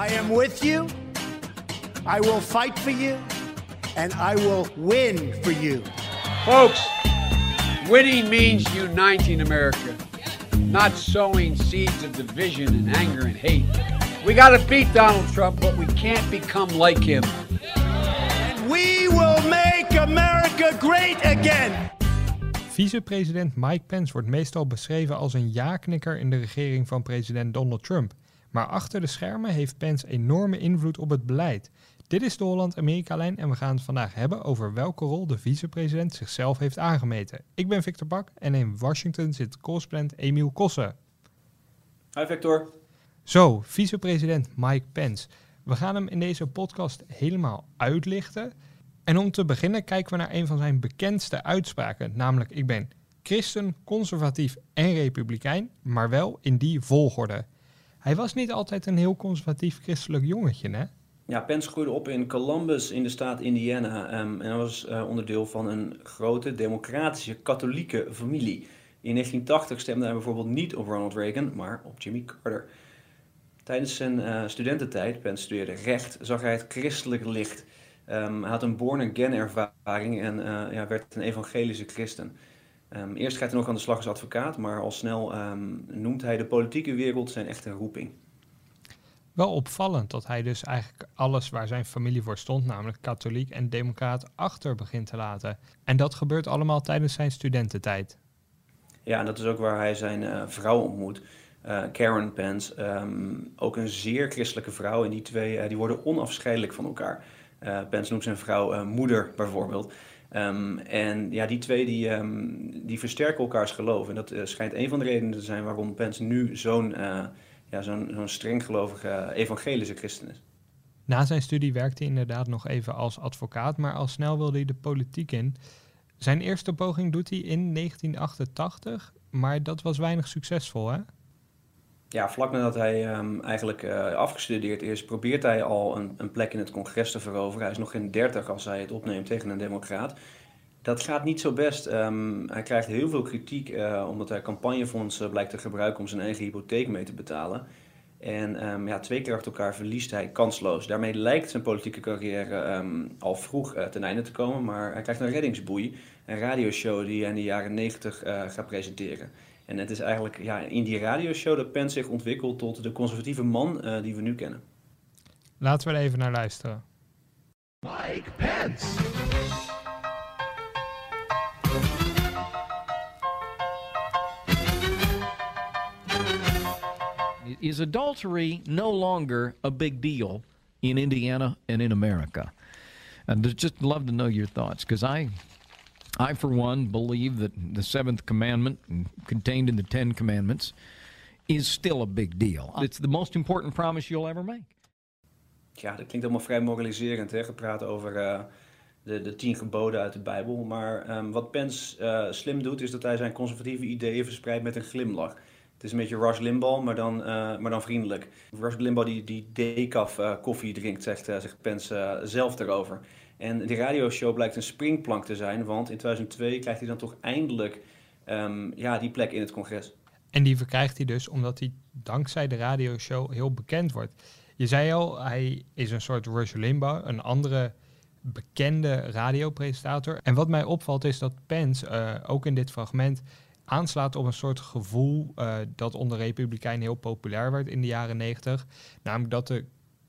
I am with you. I will fight for you. And I will win for you. Folks, winning means uniting America, not sowing seeds of division and anger and hate. We got to beat Donald Trump, but we can't become like him. And we will make America great again. Vicepresident Mike Pence wordt meestal beschreven als een ja-knikker in de regering van president Donald Trump. Maar achter de schermen heeft Pence enorme invloed op het beleid. Dit is de Holland-Amerika-lijn en we gaan het vandaag hebben over welke rol de vicepresident zichzelf heeft aangemeten. Ik ben Victor Bak en in Washington zit correspondent Emiel Kossen. Hi Victor. Zo, vicepresident Mike Pence. We gaan hem in deze podcast helemaal uitlichten. En om te beginnen kijken we naar een van zijn bekendste uitspraken, namelijk ik ben christen, conservatief en republikein, maar wel in die volgorde. Hij was niet altijd een heel conservatief christelijk jongetje, hè? Ja, Pence groeide op in Columbus in de staat Indiana ehm, en hij was uh, onderdeel van een grote democratische katholieke familie. In 1980 stemde hij bijvoorbeeld niet op Ronald Reagan, maar op Jimmy Carter. Tijdens zijn uh, studententijd, Pence studeerde recht, zag hij het christelijke licht. Um, hij had een born-again ervaring en uh, ja, werd een evangelische christen. Um, eerst gaat hij nog aan de slag als advocaat, maar al snel um, noemt hij de politieke wereld zijn echte roeping. Wel opvallend dat hij dus eigenlijk alles waar zijn familie voor stond, namelijk katholiek en democraat, achter begint te laten. En dat gebeurt allemaal tijdens zijn studententijd. Ja, en dat is ook waar hij zijn uh, vrouw ontmoet. Uh, Karen Pence, um, ook een zeer christelijke vrouw. En die twee uh, die worden onafscheidelijk van elkaar. Pence noemt zijn vrouw moeder bijvoorbeeld. Um, en ja, die twee die, um, die versterken elkaars geloof. En dat schijnt een van de redenen te zijn waarom Pence nu zo'n ja, zo'n zo'n strenggelovige evangelische christen is. Na zijn studie werkte hij inderdaad nog even als advocaat, maar al snel wilde hij de politiek in. Zijn eerste poging doet hij in 1988, maar dat was weinig succesvol, hè? Ja, vlak nadat hij um, eigenlijk uh, afgestudeerd is, probeert hij al een, een, plek in het congres te veroveren. Hij is nog geen 30 als hij het opneemt tegen een democraat. Dat gaat niet zo best. Um, hij krijgt heel veel kritiek uh, omdat hij campagnefondsen blijkt te gebruiken om zijn eigen hypotheek mee te betalen. En um, ja, twee keer achter elkaar verliest hij kansloos. Daarmee lijkt zijn politieke carrière al vroeg ten einde te komen, maar hij krijgt een reddingsboei, een radioshow die hij in de jaren 90 uh, gaat presenteren. En het is eigenlijk ja, in die radioshow dat Pence zich ontwikkelt tot de conservatieve man uh, die we nu kennen. Laten we er even naar luisteren. Mike Pence. Is adultery no longer a big deal in Indiana and in America? And I'd just love to know your thoughts because I I, for one, believe that the seventh commandment, contained in the Ten Commandments, is still a big deal. It's the most important promise you'll ever make. Ja, dat klinkt allemaal vrij moraliserend, hè? gepraat over uh, de, de tien geboden uit de Bijbel. Maar um, wat Pence uh, slim doet, is dat hij zijn conservatieve ideeën verspreidt met een glimlach. Het is een beetje Rush Limbaugh, maar dan, uh, maar dan vriendelijk. Rush Limbaugh die, die decaf koffie drinkt, zegt, zegt Pence zelf erover. En die radioshow blijkt een springplank te zijn, want in 2002 krijgt hij dan toch eindelijk um, ja, die plek in het congres. En die verkrijgt hij dus omdat hij dankzij de radioshow heel bekend wordt. Je zei al, hij is een soort Rush Limbaugh, een andere bekende radiopresentator. En wat mij opvalt is dat Pence uh, ook in dit fragment aanslaat op een soort gevoel uh, dat onder Republikeinen heel populair werd in de jaren 90. Namelijk dat de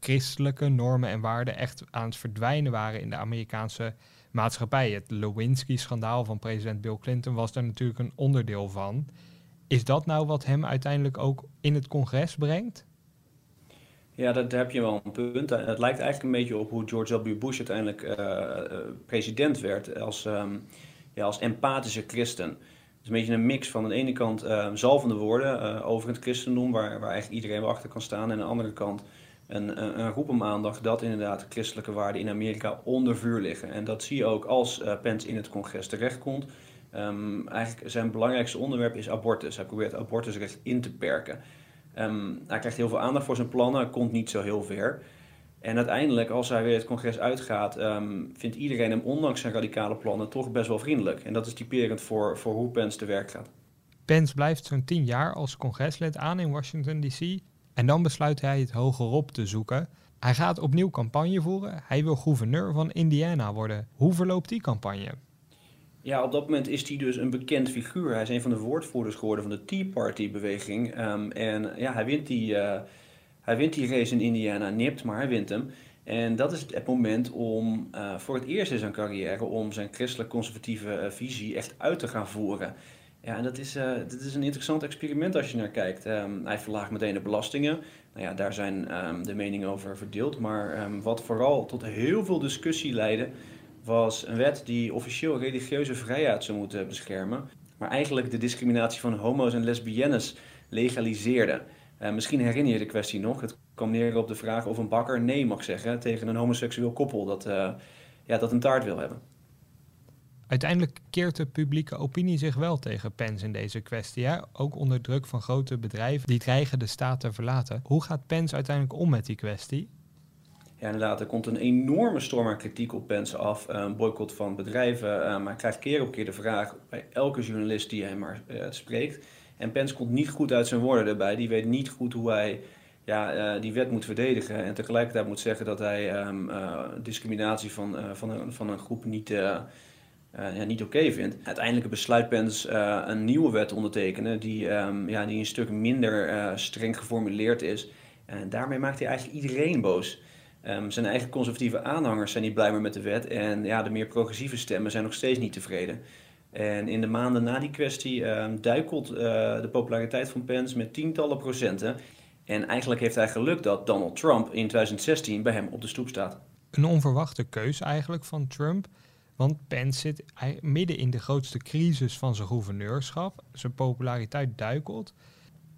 christelijke normen en waarden echt aan het verdwijnen waren in de Amerikaanse maatschappij. Het Lewinsky-schandaal van president Bill Clinton was daar natuurlijk een onderdeel van. Is dat nou wat hem uiteindelijk ook in het congres brengt? Ja, dat, heb je wel een punt. Het lijkt eigenlijk een beetje op hoe George W. Bush uiteindelijk uh, president werd als, um, ja, als empathische christen. Het is een beetje een mix van aan de ene kant uh, zalvende woorden over het christendom, waar, waar eigenlijk iedereen wel achter kan staan. En aan de andere kant een, een, roep om aandacht dat inderdaad christelijke waarden in Amerika onder vuur liggen. En dat zie je ook als uh, Pence in het congres terechtkomt. Um, eigenlijk zijn belangrijkste onderwerp is abortus. Hij probeert abortusrecht in te perken. Um, hij krijgt heel veel aandacht voor zijn plannen, komt niet zo heel ver. En uiteindelijk, als hij weer het congres uitgaat, um, vindt iedereen hem, ondanks zijn radicale plannen, toch best wel vriendelijk. En dat is typerend voor, voor hoe Pence te werk gaat. Pence blijft zo'n tien jaar als congreslid aan in Washington DC. En dan besluit hij het hogerop te zoeken. Hij gaat opnieuw campagne voeren. Hij wil gouverneur van Indiana worden. Hoe verloopt die campagne? Ja, op dat moment is hij dus een bekend figuur. Hij is een van de woordvoerders geworden van de Tea Party-beweging. Ehm, en ja, hij wint, die, uh, hij wint die race in Indiana, nipt, maar hij wint hem. En dat is het moment om uh, voor het eerst in zijn carrière om zijn christelijk-conservatieve uh, visie echt uit te gaan voeren. Ja, en dat is, uh, is een interessant experiment als je naar kijkt. Um, hij verlaagt meteen de belastingen. Nou ja, daar zijn um, de meningen over verdeeld. Maar um, wat vooral tot heel veel discussie leidde, was een wet die officieel religieuze vrijheid zou moeten beschermen. Maar eigenlijk de discriminatie van homo's en lesbiennes legaliseerde. Uh, misschien herinner je de kwestie nog. Het kwam neer op de vraag of een bakker nee mag zeggen tegen een homoseksueel koppel dat, uh, ja, dat een taart wil hebben. Uiteindelijk keert de publieke opinie zich wel tegen Pence in deze kwestie. Ook onder druk van grote bedrijven die dreigen de staat te verlaten. Hoe gaat Pence uiteindelijk om met die kwestie? Ja, inderdaad, er komt een enorme storm aan kritiek op Pence af. Een boycott van bedrijven. Uh, maar hij krijgt keer op keer de vraag bij elke journalist die hem maar uh, spreekt. En Pence komt niet goed uit zijn woorden erbij. Die weet niet goed hoe hij ja, die wet moet verdedigen. En tegelijkertijd moet zeggen dat hij um, discriminatie van, van, van een groep niet uh, ja, niet oké vindt. Uiteindelijk besluit Pence uh, een nieuwe wet ondertekenen die, um, ja, die een stuk minder uh, streng geformuleerd is. En daarmee maakt hij eigenlijk iedereen boos. Um, zijn eigen conservatieve aanhangers zijn niet blij meer met de wet en ja, de meer progressieve stemmen zijn nog steeds niet tevreden. En in de maanden na die kwestie um, duikelt de populariteit van Pence met tientallen procenten. En eigenlijk heeft hij geluk dat Donald Trump in 2016 bij hem op de stoep staat. Een onverwachte keus eigenlijk van Trump. Want Pence zit midden in de grootste crisis van zijn gouverneurschap. Zijn populariteit duikelt.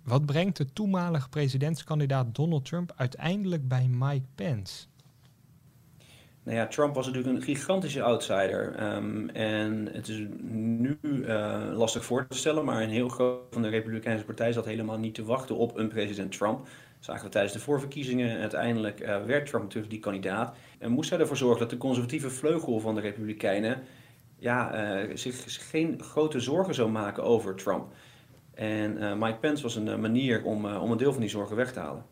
Wat brengt de toenmalige presidentskandidaat Donald Trump uiteindelijk bij Mike Pence? Nou ja, Trump was natuurlijk een gigantische outsider. Um, en het is nu uh, lastig voor te stellen, maar een heel groot van de Republikeinse partij zat helemaal niet te wachten op een president Trump zagen we tijdens de voorverkiezingen. Uiteindelijk uh, werd Trump natuurlijk die kandidaat. En moest hij ervoor zorgen dat de conservatieve vleugel van de Republikeinen ja, uh, zich geen grote zorgen zou maken over Trump. En uh, Mike Pence was een manier om, om een deel van die zorgen weg te halen.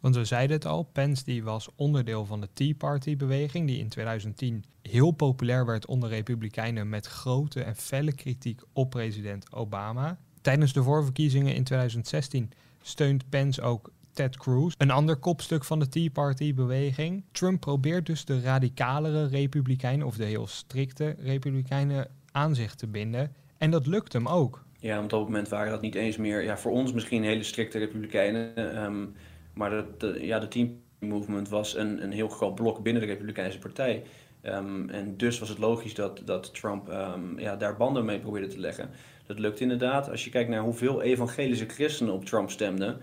Want we zeiden het al, Pence die was onderdeel van de Tea Party-beweging, die in 2010 heel populair werd onder Republikeinen met grote en felle kritiek op president Obama. Tijdens de voorverkiezingen in 2016 steunt Pence ook Ted Cruz, een ander kopstuk van de Tea Party-beweging. Trump probeert dus de radicalere republikeinen of de heel strikte republikeinen aan zich te binden. En dat lukt hem ook. Ja, op dat moment waren dat niet eens meer, ja, voor ons misschien hele strikte republikeinen. Um, maar de, de, ja, de Tea Movement was een, een heel groot blok binnen de Republikeinse Partij. Um, en dus was het logisch dat, dat Trump um, ja, daar banden mee probeerde te leggen. Dat lukt inderdaad. Als je kijkt naar hoeveel evangelische christenen op Trump stemden,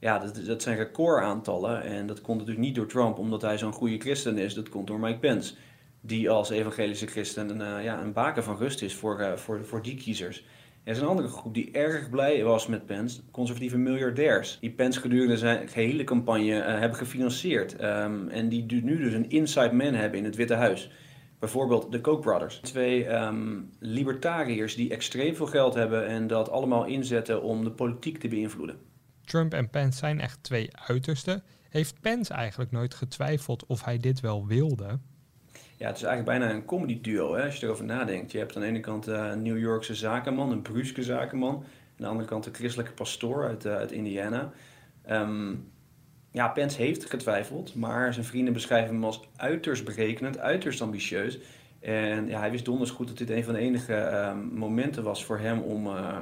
ja, dat, dat zijn recordaantallen. En dat komt natuurlijk niet door Trump omdat hij zo'n goede christen is. Dat komt door Mike Pence. Die als evangelische christen een, uh, ja, een baken van rust is voor, uh, voor, voor die kiezers. Er is een andere groep die erg blij was met Pence, conservatieve miljardairs. Die Pence gedurende zijn gehele campagne uh, hebben gefinancierd. Um, en die nu dus een inside man hebben in het Witte Huis. Bijvoorbeeld de Koch brothers. Twee um, libertariërs die extreem veel geld hebben en dat allemaal inzetten om de politiek te beïnvloeden. Trump en Pence zijn echt twee uitersten. Heeft Pence eigenlijk nooit getwijfeld of hij dit wel wilde? Ja, het is eigenlijk bijna een comedy duo hè, als je erover nadenkt. Je hebt aan de ene kant uh, een New Yorkse zakenman, een Bruske zakenman. Aan de andere kant een christelijke pastoor uit, uit Indiana. Um, ja, Pence heeft getwijfeld, maar zijn vrienden beschrijven hem als uiterst berekenend, uiterst ambitieus. En ja, hij wist donders goed dat dit een van de enige uh, momenten was voor hem om uh,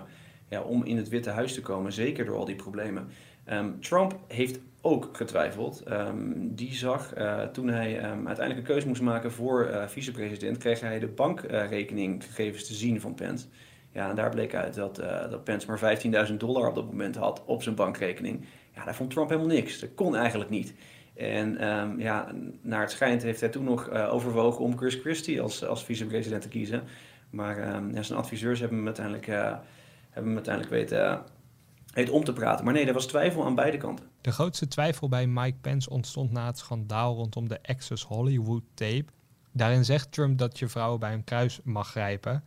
ja, om in het Witte Huis te komen, zeker door al die problemen. Um, Trump heeft ook getwijfeld. Um, die zag, uh, toen hij um, uiteindelijk een keuze moest maken voor uh, vicepresident, kreeg hij de bankrekeninggegevens uh, te zien van Pence. Ja, en daar bleek uit dat, uh, dat Pence maar 15.000 dollar op dat moment had op zijn bankrekening. Ja, daar vond Trump helemaal niks. Dat kon eigenlijk niet. En ja, naar het schijnt heeft hij toen nog overwogen om Chris Christie als, als vicepresident te kiezen. Maar ja, zijn adviseurs hebben hem uiteindelijk hebben hem uiteindelijk weten, weten om te praten. Maar nee, er was twijfel aan beide kanten. De grootste twijfel bij Mike Pence ontstond na het schandaal rondom de Access Hollywood tape. Daarin zegt Trump dat je vrouwen bij een kruis mag grijpen.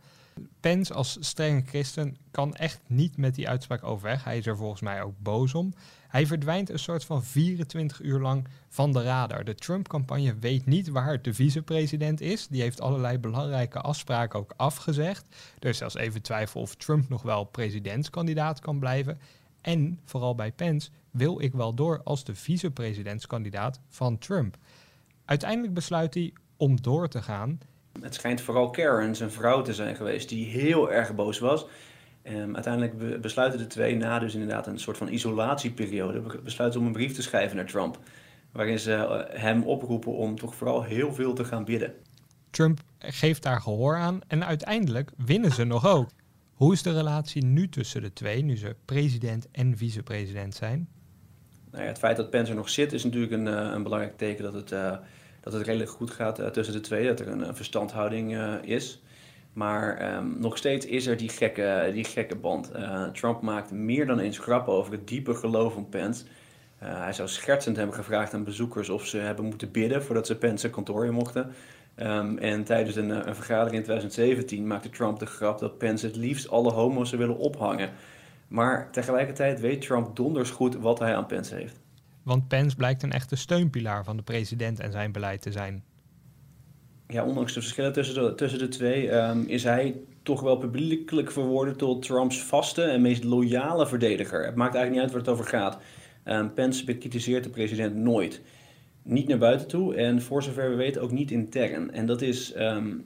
Pence als strenge christen kan echt niet met die uitspraak overweg. Hij is er volgens mij ook boos om. Hij verdwijnt een soort van 24 uur lang van de radar. De Trump-campagne weet niet waar de vicepresident is. Die heeft allerlei belangrijke afspraken ook afgezegd. Er is zelfs even twijfel of Trump nog wel presidentskandidaat kan blijven. En vooral bij Pence wil ik wel door als de vicepresidentskandidaat van Trump. Uiteindelijk besluit hij om door te gaan. Het schijnt vooral Karen, zijn vrouw, te zijn geweest, die heel erg boos was. Um, uiteindelijk besluiten de twee, na dus inderdaad een soort van isolatieperiode, besluiten om een brief te schrijven naar Trump. Waarin ze eh, hem oproepen om toch vooral heel veel te gaan bidden. Trump geeft daar gehoor aan en uiteindelijk winnen ze nog ook. Hoe is de relatie nu tussen de twee, nu ze president en vicepresident zijn? Nou ja, het feit dat Pence er nog zit is natuurlijk een, uh, een belangrijk teken dat het, uh, dat het redelijk goed gaat uh, tussen de twee. Dat er een, verstandhouding is. Maar um, nog steeds is er die gekke, die gekke band. Trump maakt meer dan eens grappen over het diepe geloof van Pence. hij zou schertsend hebben gevraagd aan bezoekers of ze hebben moeten bidden voordat ze Pence kantoor in mochten. Um, en tijdens een, een, vergadering in 2017 maakte Trump de grap dat Pence het liefst alle homo's zou willen ophangen. Maar tegelijkertijd weet Trump donders goed wat hij aan Pence heeft. Want Pence blijkt een echte steunpilaar van de president en zijn beleid te zijn. Ja, ondanks de verschillen tussen de, tussen de twee um, is hij toch wel publiekelijk verworden tot Trumps vaste en meest loyale verdediger. Het maakt eigenlijk niet uit waar het over gaat. Um, Pence bekritiseert de president nooit. Niet naar buiten toe en voor zover we weten ook niet intern. En dat is, um,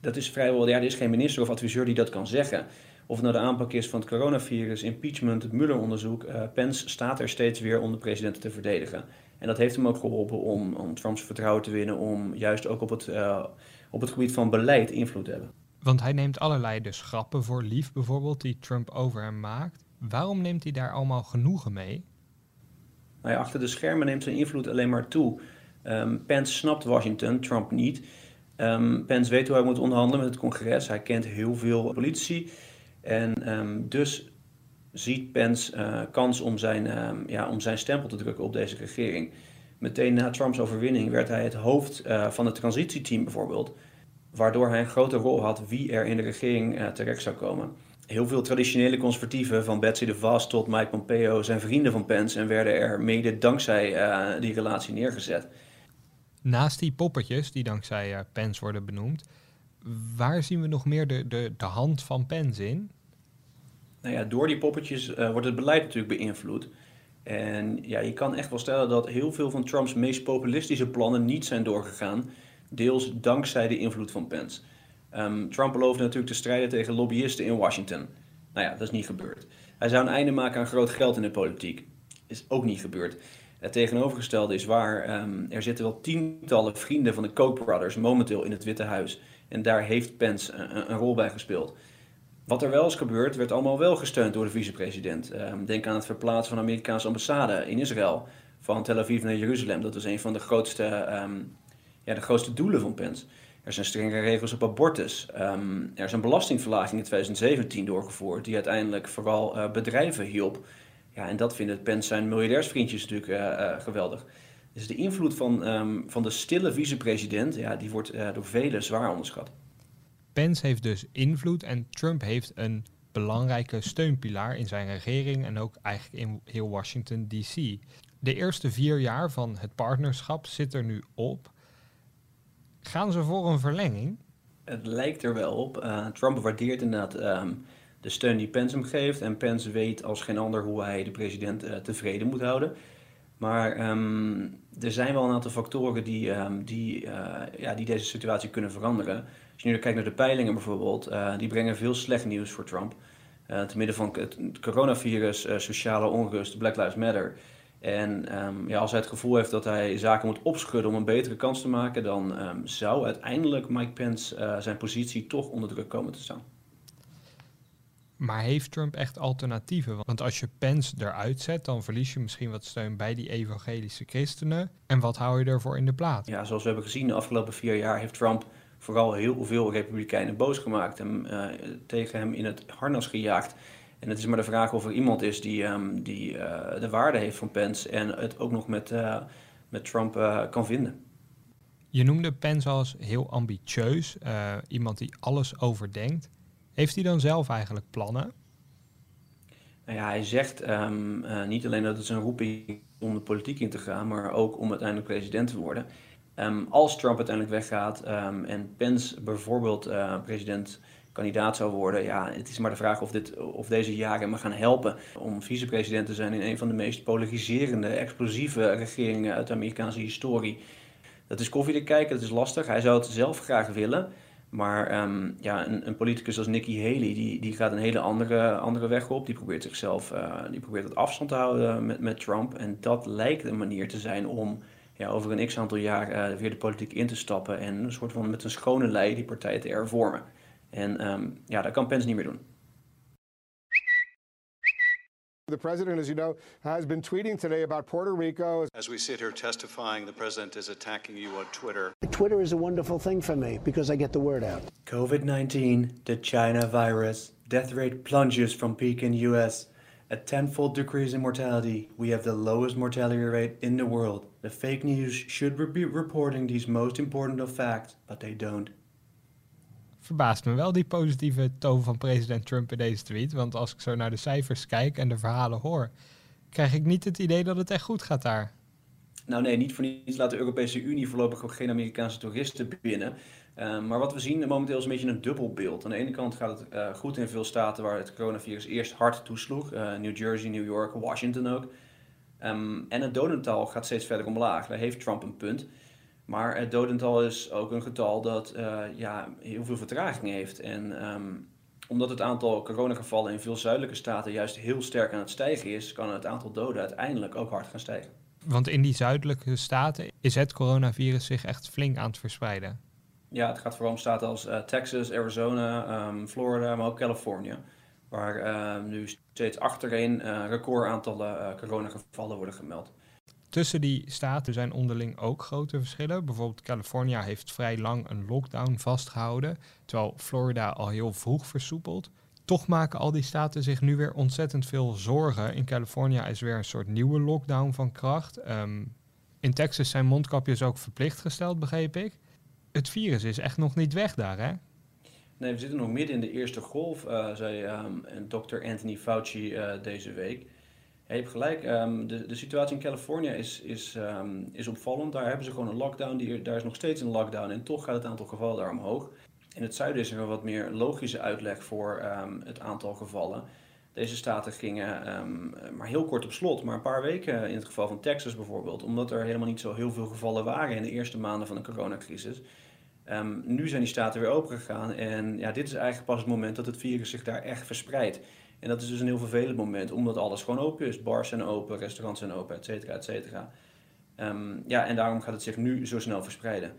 dat is vrijwel, ja, er is geen minister of adviseur die dat kan zeggen. Of het nou de aanpak is van het coronavirus, impeachment, het Mueller-onderzoek. Uh, Pence staat er steeds weer om de president te verdedigen. En dat heeft hem ook geholpen om, om Trumps vertrouwen te winnen, om juist ook op het, uh, op het gebied van beleid invloed te hebben. Want hij neemt allerlei dus grappen voor lief bijvoorbeeld, die Trump over hem maakt. Waarom neemt hij daar allemaal genoegen mee? Nou ja, achter de schermen neemt zijn invloed alleen maar toe. Um, Pence snapt Washington, Trump niet. Um, Pence weet hoe hij moet onderhandelen met het congres. Hij kent heel veel politici. En um, dus ziet Pence uh, kans om zijn, um, ja, om zijn stempel te drukken op deze regering. Meteen na Trumps overwinning werd hij het hoofd uh, van het transitieteam bijvoorbeeld. Waardoor hij een grote rol had wie er in de regering uh, terecht zou komen. Heel veel traditionele conservatieven, van Betsy DeVos tot Mike Pompeo, zijn vrienden van Pence en werden er mede dankzij die relatie neergezet. Naast die poppetjes die dankzij Pence worden benoemd, waar zien we nog meer de, de, de hand van Pence in? Nou ja, door die poppetjes uh, wordt het beleid natuurlijk beïnvloed. En ja, je kan echt wel stellen dat heel veel van Trumps meest populistische plannen niet zijn doorgegaan. Deels dankzij de invloed van Pence. Um, Trump beloofde natuurlijk te strijden tegen lobbyisten in Washington. Nou ja, dat is niet gebeurd. Hij zou een einde maken aan groot geld in de politiek. Is ook niet gebeurd. Het tegenovergestelde is waar. Um, er zitten wel tientallen vrienden van de Koch brothers momenteel in het Witte Huis. En daar heeft Pence een, een rol bij gespeeld. Wat er wel is gebeurd, werd allemaal wel gesteund door de vicepresident. Um, denk aan het verplaatsen van de Amerikaanse ambassade in Israël van Tel Aviv naar Jeruzalem. Dat was een van de grootste, um, ja, de grootste doelen van Pence. Er zijn strenge regels op abortus. Um, er is een belastingverlaging in 2017 doorgevoerd, die uiteindelijk vooral uh, bedrijven hielp. Ja, en dat vinden Pence zijn miljardairsvriendjes natuurlijk uh, uh, geweldig. Dus de invloed van, um, van de stille vicepresident, ja, die wordt door velen zwaar onderschat. Pence heeft dus invloed en Trump heeft een belangrijke steunpilaar in zijn regering en ook eigenlijk in heel Washington DC. De eerste vier jaar van het partnerschap zit er nu op. Gaan ze voor een verlenging? Het lijkt er wel op. Uh, Trump waardeert inderdaad um, de steun die Pence hem geeft. En Pence weet als geen ander hoe hij de president uh, tevreden moet houden. Maar um, er zijn wel een aantal factoren die, um, die, uh, ja, die deze situatie kunnen veranderen. Als je nu kijkt naar de peilingen bijvoorbeeld, uh, die brengen veel slecht nieuws voor Trump. Uh, te midden van het coronavirus, sociale onrust, Black Lives Matter. En um, ja, als hij het gevoel heeft dat hij zaken moet opschudden om een betere kans te maken, dan zou uiteindelijk Mike Pence zijn positie toch onder druk komen te staan. Maar heeft Trump echt alternatieven? Want als je Pence eruit zet, dan verlies je misschien wat steun bij die evangelische christenen. En wat hou je ervoor in de plaats? Ja, zoals we hebben gezien de afgelopen vier jaar heeft Trump vooral heel veel republikeinen boos gemaakt. en uh, tegen hem in het harnas gejaagd. En het is maar de vraag of er iemand is die, um, die uh, de waarde heeft van Pence en het ook nog met, uh, met Trump kan vinden. Je noemde Pence als heel ambitieus, iemand die alles overdenkt. Heeft hij dan zelf eigenlijk plannen? Nou ja, hij zegt um, uh, niet alleen dat het zijn roeping om de politiek in te gaan, maar ook om uiteindelijk president te worden. Um, als Trump uiteindelijk weggaat um, en Pence bijvoorbeeld uh, president-kandidaat zou worden, ja, het is maar de vraag of, dit, of deze jaren me gaan helpen om vicepresident te zijn in een van de meest polariserende, explosieve regeringen uit de Amerikaanse historie. Dat is koffie te kijken, dat is lastig. Hij zou het zelf graag willen. Maar um, ja, een, een, politicus als Nikki Haley, die, die gaat een hele andere, andere weg op. Die probeert zichzelf, uh, die probeert het afstand te houden met, met Trump. En dat lijkt een manier te zijn om ja, over een x aantal jaar uh, weer de politiek in te stappen. En een soort van met een schone lei die partij te hervormen. En um, ja, dat kan Pence niet meer doen. The president, as you know, has been tweeting today about Puerto Rico. As we sit here testifying, the president is attacking you on Twitter. Twitter is a wonderful thing for me because I get the word out. COVID 19, the China virus, death rate plunges from peak in US. A tenfold decrease in mortality. We have the lowest mortality rate in the world. The fake news should be reporting these most important of facts, but they don't. Verbaast me wel die positieve toon van president Trump in deze tweet. Want als ik zo naar de cijfers kijk en de verhalen hoor, krijg ik niet het idee dat het echt goed gaat daar. Nou nee, niet voor niets laat de Europese Unie voorlopig ook geen Amerikaanse toeristen binnen. Uh, maar wat we zien momenteel is een beetje een dubbel beeld. Aan de ene kant gaat het uh, goed in veel staten waar het coronavirus eerst hard toesloeg. Uh, New Jersey, New York, Washington ook. Um, en het dodental gaat steeds verder omlaag. Daar heeft Trump een punt. Maar het dodental is ook een getal dat uh, ja, heel veel vertraging heeft. En um, omdat het aantal coronagevallen in veel zuidelijke staten juist heel sterk aan het stijgen is, kan het aantal doden uiteindelijk ook hard gaan stijgen. Want in die zuidelijke staten is het coronavirus zich echt flink aan het verspreiden. Ja, het gaat vooral om staten als uh, Texas, Arizona, um, Florida, maar ook Californië. Waar uh, nu steeds achtereen uh, recordaantallen coronagevallen worden gemeld. Tussen die staten zijn onderling ook grote verschillen. Bijvoorbeeld California heeft vrij lang een lockdown vastgehouden, terwijl Florida al heel vroeg versoepeld. Toch maken al die staten zich nu weer ontzettend veel zorgen. In California is weer een soort nieuwe lockdown van kracht. Um, in Texas zijn mondkapjes ook verplicht gesteld, begreep ik. Het virus is echt nog niet weg daar, hè? Nee, we zitten nog midden in de eerste golf, uh, zei um, dokter Anthony Fauci uh, deze week. Je hebt gelijk. Um, de, de situatie in Californië is, is, um, is opvallend. Daar hebben ze gewoon een lockdown. Die, daar is nog steeds een lockdown. En toch gaat het aantal gevallen daar omhoog. In het zuiden is er een wat meer logische uitleg voor um, het aantal gevallen. Deze staten gingen maar heel kort op slot, maar een paar weken in het geval van Texas bijvoorbeeld, omdat er helemaal niet zo heel veel gevallen waren in de eerste maanden van de coronacrisis. nu zijn die staten weer open gegaan en ja, dit is eigenlijk pas het moment dat het virus zich daar echt verspreidt. En dat is dus een heel vervelend moment, omdat alles gewoon open is. Bars zijn open, restaurants zijn open, et cetera, et cetera. Um, ja, en daarom gaat het zich nu zo snel verspreiden.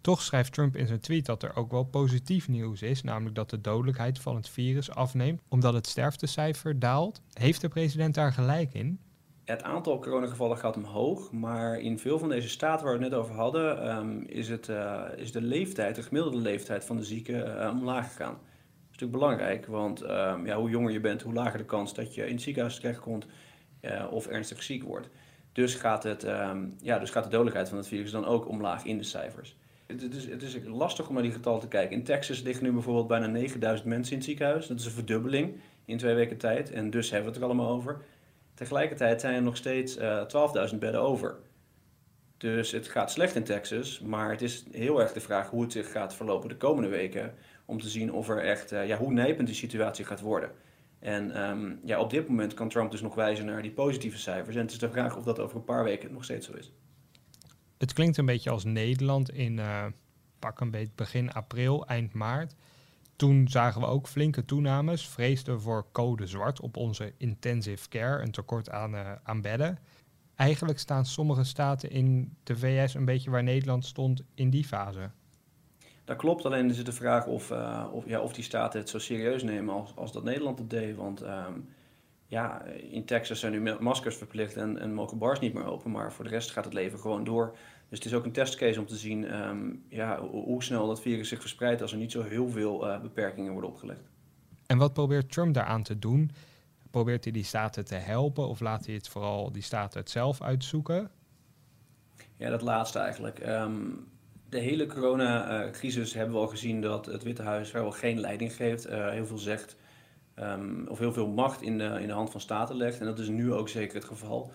Toch schrijft Trump in zijn tweet dat er ook wel positief nieuws is, namelijk dat de dodelijkheid van het virus afneemt omdat het sterftecijfer daalt. Heeft de president daar gelijk in? Het aantal coronagevallen gaat omhoog, maar in veel van deze staten waar we het net over hadden, um, is, het, uh, is de leeftijd, de gemiddelde leeftijd van de zieken uh, omlaag gegaan belangrijk, want um, ja, hoe jonger je bent, hoe lager de kans dat je in het ziekenhuis terechtkomt uh, of ernstig ziek wordt. Dus gaat, het, um, ja, dus gaat de dodelijkheid van het virus dan ook omlaag in de cijfers. Het, het, is, het is lastig om naar die getallen te kijken. In Texas liggen nu bijvoorbeeld bijna 9000 mensen in het ziekenhuis. Dat is een verdubbeling in twee weken tijd. En dus hebben we het er allemaal over. Tegelijkertijd zijn er nog steeds uh, eh, 12.000 bedden over. Dus het gaat slecht in Texas, maar het is heel erg de vraag hoe het zich gaat verlopen de komende weken om te zien of er echt, uh, ja, hoe nijpend die situatie gaat worden. En um, ja, op dit moment kan Trump dus nog wijzen naar die positieve cijfers. En het is de vraag of dat over een paar weken nog steeds zo is. Het klinkt een beetje als Nederland in uh, pak een beetje begin april, eind maart. Toen zagen we ook flinke toenames, vreesden voor code zwart op onze intensive care, een tekort aan, uh, aan bedden. Eigenlijk staan sommige staten in de VS een beetje waar Nederland stond in die fase. Dat klopt, alleen is het de vraag of, uh, of, ja, of die staten het zo serieus nemen als, als dat Nederland het deed. Want um, ja, in Texas zijn nu maskers verplicht en, en mogen bars niet meer open, maar voor de rest gaat het leven gewoon door. Dus het is ook een testcase om te zien um, ja, hoe snel dat virus zich verspreidt als er niet zo heel veel uh, beperkingen worden opgelegd. En wat probeert Trump daaraan te doen? Probeert hij die staten te helpen of laat hij het vooral die staten het zelf uitzoeken? Ja, dat laatste eigenlijk. Um, de hele coronacrisis hebben we al gezien dat het Witte Huis vrijwel geen leiding geeft, heel veel zegt um, of heel veel macht in de, in de hand van staten legt. En dat is nu ook zeker het geval.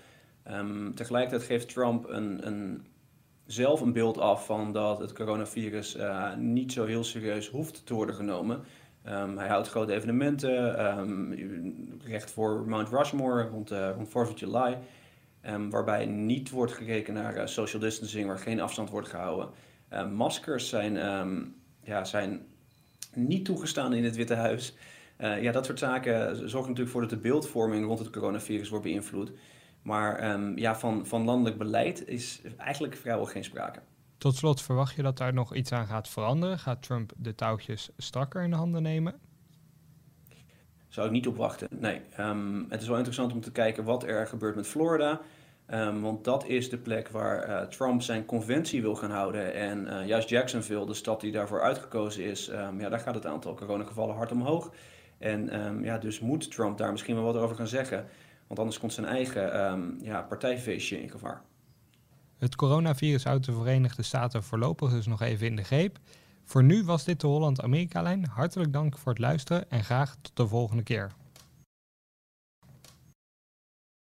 Um, tegelijkertijd geeft Trump een, een, zelf een beeld af van dat het coronavirus uh, niet zo heel serieus hoeft te worden genomen. Um, hij houdt grote evenementen, recht voor Mount Rushmore rond, uh, rond 4th of July. waarbij niet wordt gekeken naar social distancing, waar geen afstand wordt gehouden. Maskers zijn, ja, zijn niet toegestaan in het Witte Huis. Uh, ja, dat soort zaken zorgen natuurlijk voor dat de beeldvorming rond het coronavirus wordt beïnvloed. Maar um, ja, van, van landelijk beleid is eigenlijk vrijwel geen sprake. Tot slot, verwacht je dat daar nog iets aan gaat veranderen? Gaat Trump de touwtjes strakker in de handen nemen? Zou ik niet op wachten, nee. Um, het is wel interessant om te kijken wat er gebeurt met Florida. Um, want dat is de plek waar uh, Trump zijn conventie wil gaan houden. En uh, juist Jacksonville, de stad die daarvoor uitgekozen is, um, ja, daar gaat het aantal coronagevallen hard omhoog. En um, ja, dus moet Trump daar misschien wel wat over gaan zeggen. Want anders komt zijn eigen ja, partijfeestje in gevaar. Het coronavirus houdt de Verenigde Staten voorlopig dus nog even in de greep. Voor nu was dit de Holland-Amerika-lijn. Hartelijk dank voor het luisteren en graag tot de volgende keer.